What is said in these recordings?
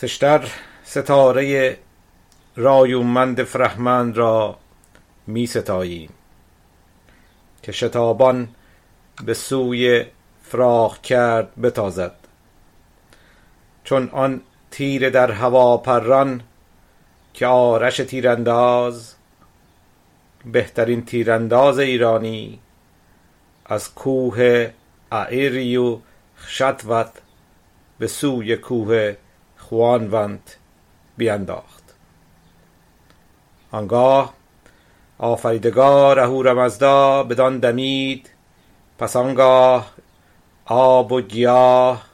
تشتر ستاره رایومند فرهمند را می ستاییم که شتابان به سوی فراخ کرد بتازد. چون آن تیر در هوا پران که آرش تیرانداز بهترین تیرانداز ایرانی از کوه اریو خشتوت به سوی کوه خوانوند بینداخت. آنگاه آفریدگار اهورامزدا بدان دمید پس آنگاه آب و گیاه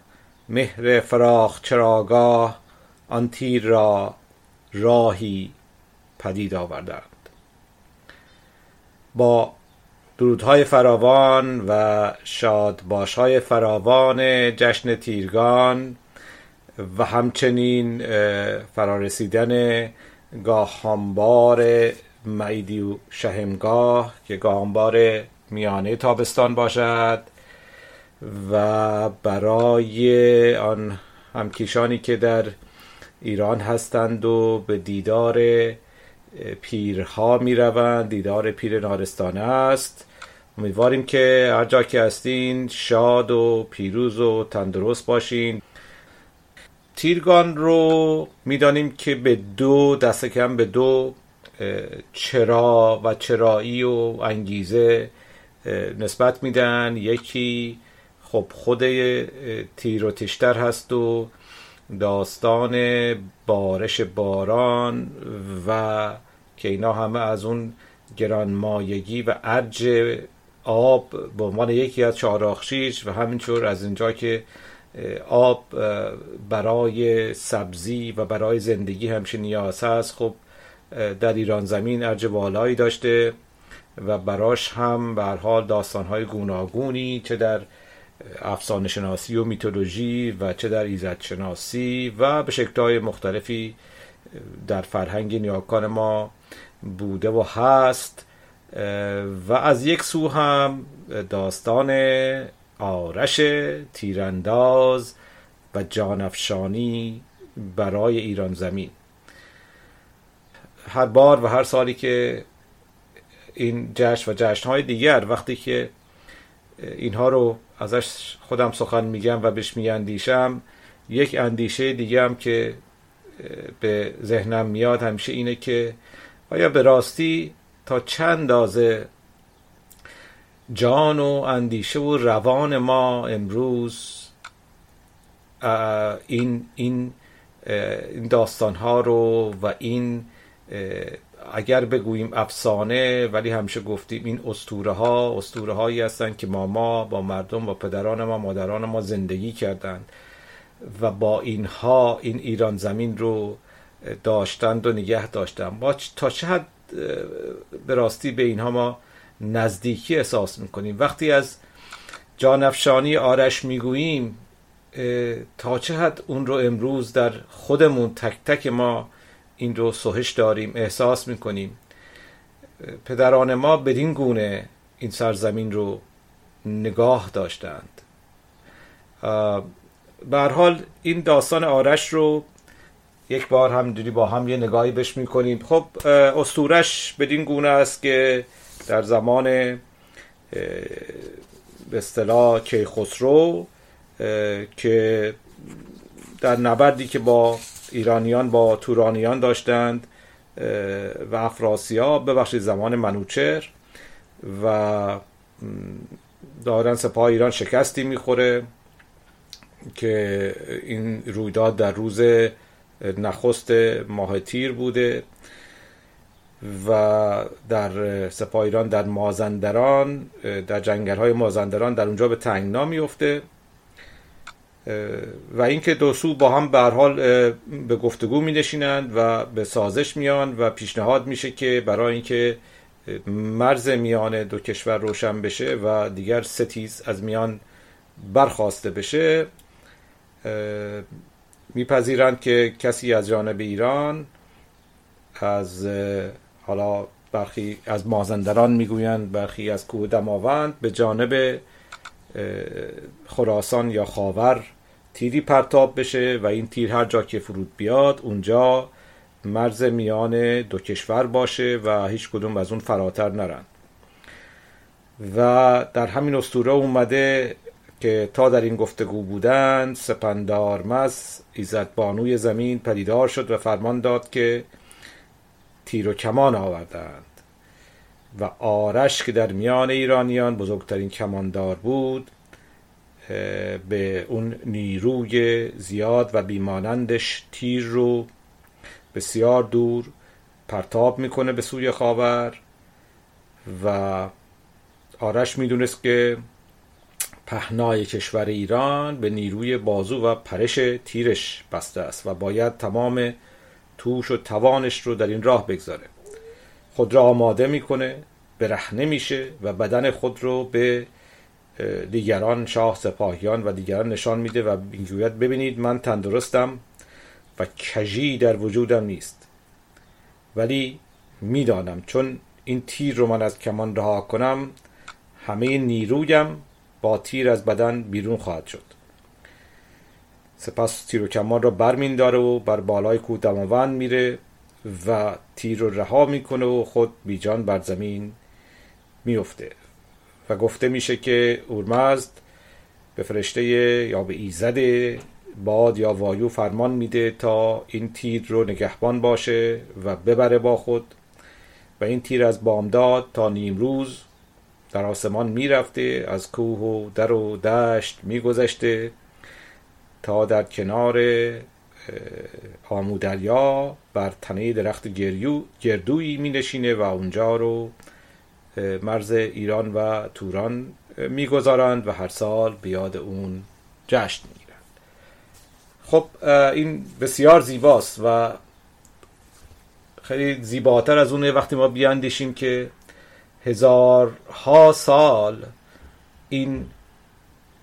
مهر فراخ چراگاه آن تیر را راهی پدید آوردند. با درودهای فراوان و شادباشهای فراوان جشن تیرگان و همچنین فرارسیدن گاهانبار معیدی و شهمگاه که گاهانبار میانه تابستان باشد و برای آن همکیشانی که در ایران هستند و به دیدار پیرها می روند دیدار پیر نارستانه است. امیدواریم که هر جا که هستین شاد و پیروز و تندرست باشین. تیرگان رو می‌دانیم که به دو دست کم به دو چرا و چرایی و انگیزه نسبت میدن. یکی خب خود تیر و تشتر هست و داستان بارش باران و که اینا همه از اون گرانمایگی و ارج آب به عنوان یکی از چهارآخشیش و همینطور از اینجا که آب برای سبزی و برای زندگی همشه نیاز هست. خب در ایران زمین ارج بالایی داشته و براش هم به حال داستانهای گوناگونی چه در افسانه شناسی و میتولوژی و چه در ایزد شناسی و به شکلهای مختلفی در فرهنگ نیاکان ما بوده و هست. و از یک سو هم داستان آرش تیرانداز و جانفشانی برای ایران زمین. هر بار و هر سالی که این جشن و جشنهای دیگر وقتی که اینها رو ازش خودم سخن میگم و بهش میاندیشم یک اندیشه دیگه هم که به ذهنم میاد همیشه اینه که آیا به راستی تا چند اندازه جان و اندیشه و روان ما امروز این این این داستان ها رو و این اگر بگوییم افسانه ولی همیشه گفتیم این استوره ها استوره هایی هستند که ماما با مردم و پدران ما مادران ما زندگی کردند و با اینها این ایران زمین رو داشتند و نگه داشتند ما تا چه حد به راستی به اینها ما نزدیکی احساس می‌کنیم. وقتی از جانفشانی آرش می‌گوییم تا چه حد اون رو امروز در خودمون تک تک ما این رو سوهش داریم احساس می‌کنیم. پدران ما بدین گونه این سرزمین رو نگاه داشتند. به حال این داستان آرش رو یک بار هم دیدی با هم یه نگاهی بهش می‌کنیم. خب استورش بدین گونه است که در زمان به اصطلاح کیخسرو که در نبردی که با ایرانیان با تورانیان داشتند و افراسیاب ببخشید زمان منوچر و دارن سپاه ایران شکستی می‌خوره که این رویداد در روز نخست ماه تیر بوده. و در سپاه در مازندران در جنگل های مازندران در اونجا به تنگنا میفته و اینکه دو سو با هم به حال به گفتگو می نشینند و به سازش میان و پیشنهاد میشه که برای اینکه مرز میان دو کشور روشن بشه و دیگر ستیز از میان برخواسته بشه میپذیرند که کسی از جانب ایران از حالا برخی از مازندران می‌گویند برخی از کوه دماوند به جانب خراسان یا خاور تیری پرتاب بشه و این تیر هر جا که فرود بیاد اونجا مرز میان دو کشور باشه و هیچ کدوم از اون فراتر نرن. و در همین استوره اومده که تا در این گفتگو بودند سپندار مز ایزد بانوی زمین پدیدار شد و فرمان داد که تیر و کمان آوردند و آرش که در میان ایرانیان بزرگترین کماندار بود به اون نیروی زیاد و بیمانندش تیر رو بسیار دور پرتاب می‌کنه به سوی خاور و آرش می‌دونست که پهنای کشور ایران به نیروی بازو و پرش تیرش بسته است و باید تمام توش و توانش رو در این راه بگذاره. خود را آماده می‌کنه برهنه میشه و بدن خود رو به دیگران شاه سپاهیان و دیگران نشان میده و می‌گوید ببینید من تندرستم و کجی در وجودم نیست. ولی می‌دانم چون این تیر رو من از کمان رها کنم همه نیرویم با تیر از بدن بیرون خواهد شد. سپس تیر و کمان را برمینداره و بر بالای کوه دماوند میره و تیر رو رها می‌کنه و خود بیجان بر زمین میفته. و گفته میشه که اورمزد به فرشته یا به ایزد باد یا وایو فرمان میده تا این تیر رو نگهبان باشه و ببره با خود و این تیر از بامداد تا نیمروز در آسمان می‌رفته از کوه و در و دشت میگذشته تا در کنار آمودریا بر تنه درخت گریو گردویی می نشینه و اونجا رو مرز ایران و توران می‌گذارند و هر سال بیاد اون جشن می‌گیرند. خب این بسیار زیباست و خیلی زیباتر از اونه وقتی ما بیاندیشیم که هزارها سال این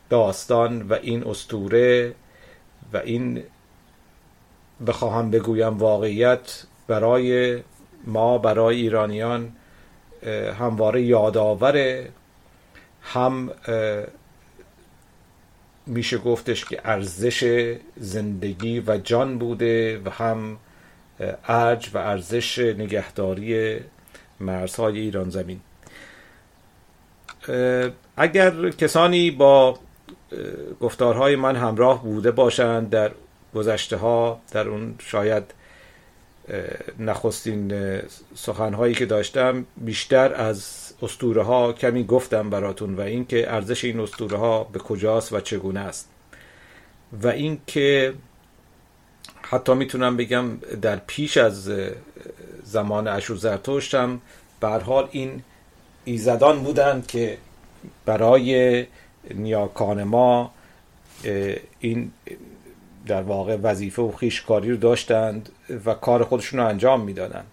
داستان و این استوره و این بخواهم بگویم واقعیت برای ما برای ایرانیان همواره یادآور هم میشه گفتش که ارزش زندگی و جان بوده و هم ارج و ارزش نگهداری مرزهای ایران زمین. اگر کسانی با گفتارهای من همراه بوده باشند در گذشته ها در اون شاید نخستین سخنهایی که داشتم بیشتر از استوره ها کمی گفتم براتون و اینکه ارزش این استوره ها به کجاست و چگونه است. و اینکه حتی می‌تونم بگم در پیش از زمان اشور زرتشت هم به حال این ایزدان بودند که برای نیاکان ما این در واقع وظیفه و خیشکاری رو داشتند و کار خودشون رو انجام می‌دادند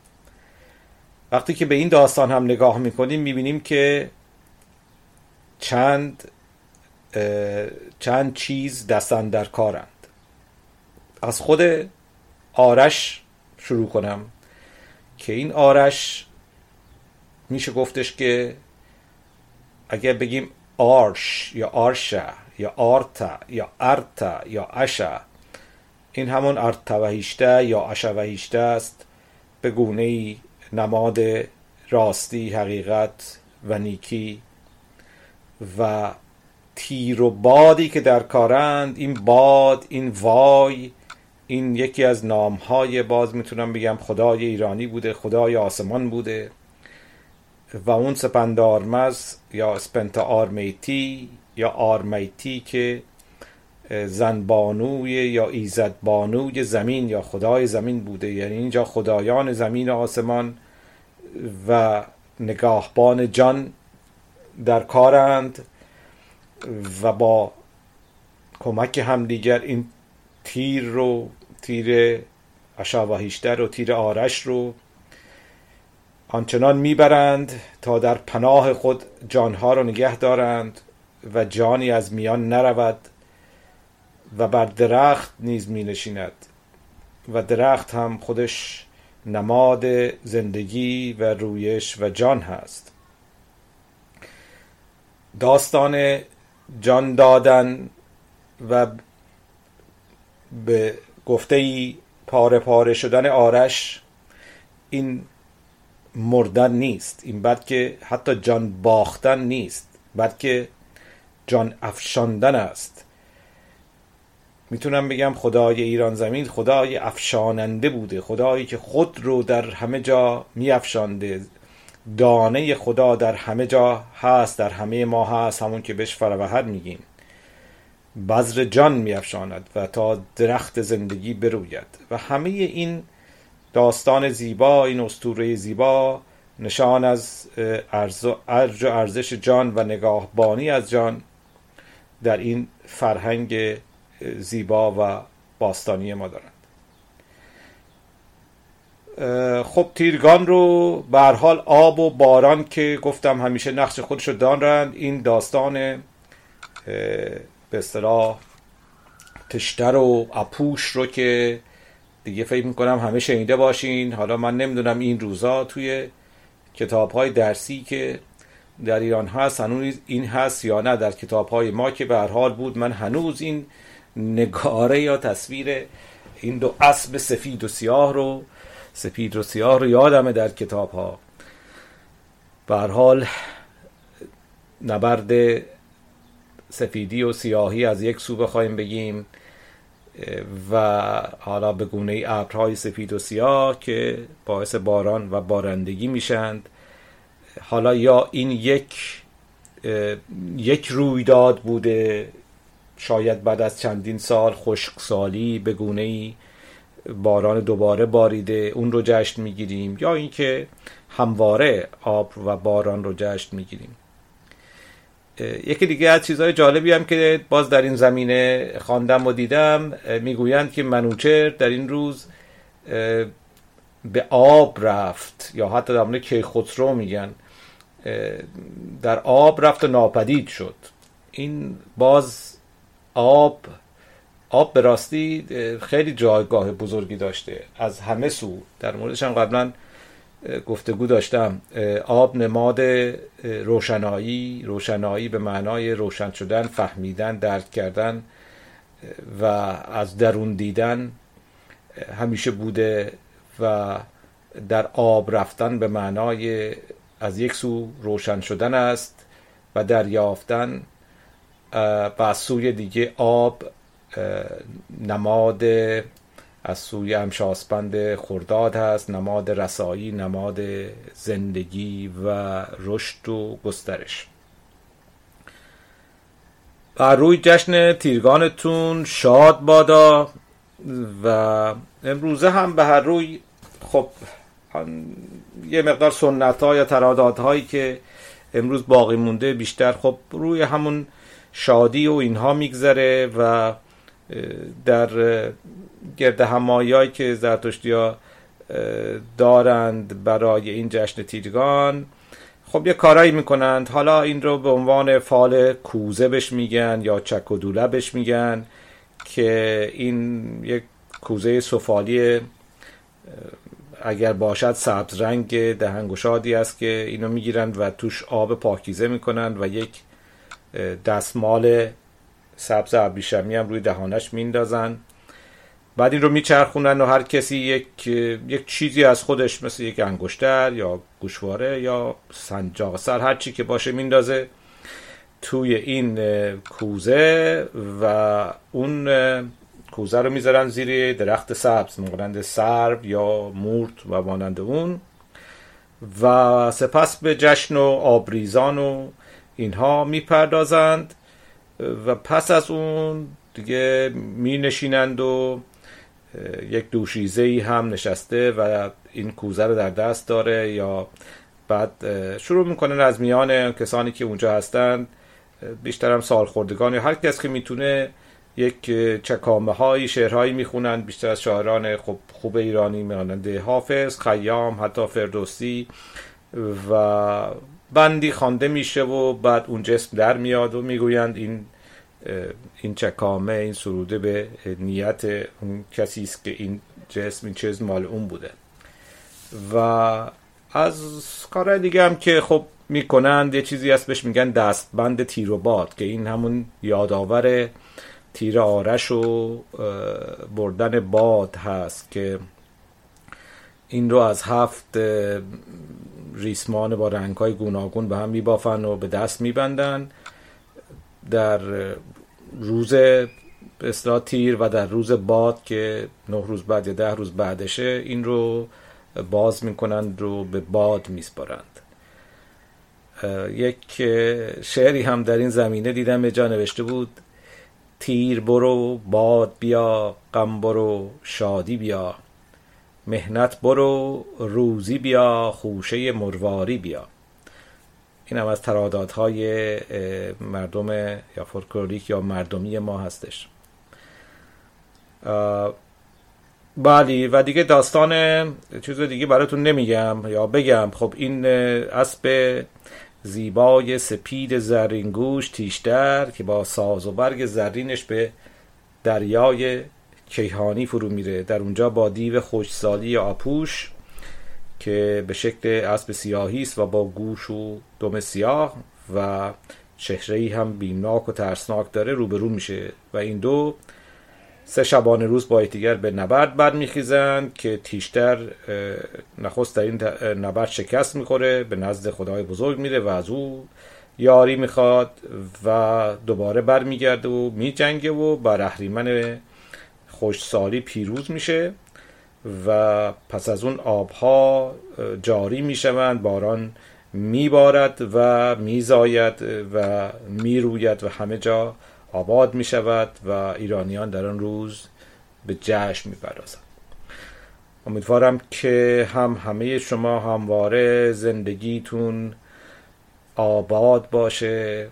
وقتی که به این داستان هم نگاه می‌کنیم می‌بینیم که چند چند چیز دستن در کارند. از خود آرش شروع کنم که این آرش میشه گفتش که اگر بگیم آرش یا آرشا یا آرتا یا ارتا یا اشا این همون ارتوهیشته یا اشوهیشته است به گونه نماد راستی حقیقت و نیکی و تیر و بادی که در کارند. این باد این وای این یکی از نامهای باز می‌تونم بگم خدای ایرانی بوده خدای آسمان بوده. و اون سپندارمز یا اسپنتا آرمیتی یا آرمیتی که زنبانوی یا ایزدبانوی زمین یا خدای زمین بوده. یعنی اینجا خدایان زمین و آسمان و نگاهبان جان در کارند و با کمک همدیگر این تیر رو تیر اشاواهیشتر و تیر آرش رو آنچنان می‌برند تا در پناه خود جانها رو نگه دارند و جانی از میان نرود و بر درخت نیز می نشیند و درخت هم خودش نماد زندگی و رویش و جان هست. داستان جان دادن و به گفته ای پاره پاره شدن آرش این مردن نیست. این بلکه حتی جان باختن نیست. بلکه جان افشاندن است. می‌تونم بگم خدای ایران زمین خدای افشاننده بوده. خدایی که خود رو در همه جا میافشانده. دانه خدا در همه جا هست در همه ما هست. همون که بهش فروهر میگیم. بذر جان میافشاند و تا درخت زندگی بروید. و همه این داستان زیبا این استوره زیبا نشان از ارز و ارزش جان و نگاهبانی از جان در این فرهنگ زیبا و باستانی ما دارند. خب تیرگان رو به حال آب و باران که گفتم همیشه نقش خودش رو دارند این داستان به اصطلاح تشتر و اپوش رو که دیگه فکر می‌کنم همه شنیده باشین. حالا من نمی‌دونم این روزا توی کتاب های درسی که در ایران هست هنوز این هست یا نه. در کتاب های ما که به حال بود من هنوز این نگاره یا تصویر این دو اسب سفید و سیاه رو سفید و سیاه رو یادمه در کتاب ها حال نبرد سفیدی و سیاهی از یک سو بخوایم بگیم. و حالا به گونه ابرهای سفید و سیاه که باعث باران و بارندگی میشند. حالا یا این یک یک رویداد بوده شاید بعد از چندین سال خشکسالی به گونه ای باران دوباره باریده اون رو جشن می‌گیریم یا اینکه همواره آب و باران رو جشن می‌گیریم. یکی دیگه از چیزهای جالبی هم که باز در این زمینه خواندم و دیدم می‌گویند که منوچر در این روز به آب رفت یا حتی در کیخسرو میگن در آب رفت و ناپدید شد. این باز آب آب به راستی خیلی جایگاه بزرگی داشته از همه سو. در موردش هم قبلا گفتگو داشتم. آب نماد روشنایی روشنایی به معنای روشن شدن فهمیدن درک کردن و از درون دیدن همیشه بوده و در آب رفتن به معنای از یک سو روشن شدن است و دریافتن و از سوی دیگه آب نماد از سوی امشاسپند خرداد هست نماد رسایی نماد زندگی و رشد و گسترش. بر روی جشن تیرگانتون شاد بادا و امروزه هم به هر روی خب یه مقدار سنت ها یا ترادات هایی که امروز باقی مونده بیشتر خب روی همون شادی و اینها میگذره و در گرد همایی که زرتشتی ها دارند برای این جشن تیرگان خب یه کارایی می‌کنند. حالا این رو به عنوان فال کوزه بش میگن یا چک و دوله بش میگن که این یک کوزه سفالی اگر باشد سبز رنگ دهنگشادی است که اینو می‌گیرند و توش آب پاکیزه می‌کنند و یک دستمال سبز ابریشمی هم روی دهانش میندازن. بعد این رو میچرخونن و هر کسی یک یک چیزی از خودش مثل یک انگشتر یا گوشواره یا سنجاق سر هر چی که باشه میندازه توی این کوزه و اون کوزه رو می‌ذارن زیر درخت سبز مانند سرب یا مورد و مانند اون. و سپس به جشن و آبریزان و اینها می‌پردازند. و پس از اون دیگه می نشینند و یک دوشیزه ای هم نشسته و این کوزه رو در دست داره یا بعد شروع می‌کنن از میان کسانی که اونجا هستند بیشتر هم سالخوردگان یا هر کس که می‌تونه یک چکامه های شعرهایی می‌خونن بیشتر از شاعران خوب, خوب ایرانی مانند حافظ خیام حتی فردوسی و بندی خوانده میشه و بعد اون جسم در میاد و می‌گویند این این چکامه این سروده به نیت اون کسی است که این جسم این چیز مال اون بوده. و از کارهای دیگه هم که خب می‌کنند یه چیزی هست بهش میگن دستبند تیر و باد که این همون یادآور تیر آرش و بردن باد هست که این رو از هفت ریسمان با رنگ های گوناگون به هم میبافن و به دست میبندن. در روز اصلاح تیر و در روز باد که نه روز بعد یا ده روز بعدشه این رو باز می‌کنند رو به باد میسپارند. یک شعری هم در این زمینه دیدم جا نوشته بود تیر برو باد بیا غم برو شادی بیا. مهنت برو روزی بیا خوشه مرواری بیا. این هم از ترادادهای مردم یا فولکلوریک یا مردمی ما هستش. بلی و دیگه داستان چیز دیگه براتون نمیگم یا بگم. خب این اسب زیبای سپید زرینگوش تیشتر که با ساز و برگ زرینش به دریای کیهانی فرو میره. در اونجا با دیو خوشسالی آپوش که به شکل اسب سیاهی است و با گوش و دم سیاه و چهره هم بیمناک و ترسناک داره روبرو میشه. و این دو سه شبانه روز با یکدیگر به نبرد برمیخیزند که تیشتر نخست در این نبرد شکست می‌خوره به نزد خدای بزرگ میره و از او یاری می‌خواد و دوباره برمیگرده و میجنگه و بر اهریمن خوشسالی پیروز میشه و پس از اون آبها جاری می‌شوند باران میبارد و میزاید و می‌روید و همه جا آباد می شود و ایرانیان در آن روز به جشن می پردازند امیدوارم که هم همه شما همواره زندگیتون آباد باشه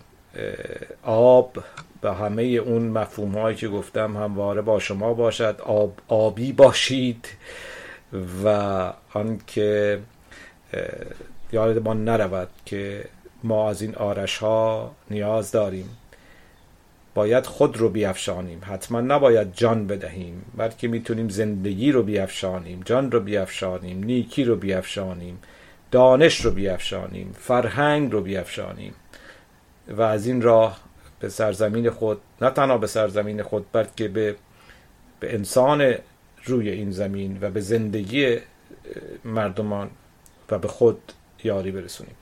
آب به همه اون مفهوم هایی که گفتم همواره با شما باشد. آب آبی باشید و آنکه یادمان نرود که ما از این آرش ها نیاز داریم. باید خود رو بیافشانیم حتما نباید جان بدهیم بلکه می‌تونیم زندگی رو بیافشانیم جان رو بیافشانیم نیکی رو بیافشانیم دانش رو بیافشانیم فرهنگ رو بیافشانیم و از این راه به سرزمین خود نه تنها به سرزمین خود بلکه به به انسان روی این زمین و به زندگی مردمان و به خود یاری برسونیم.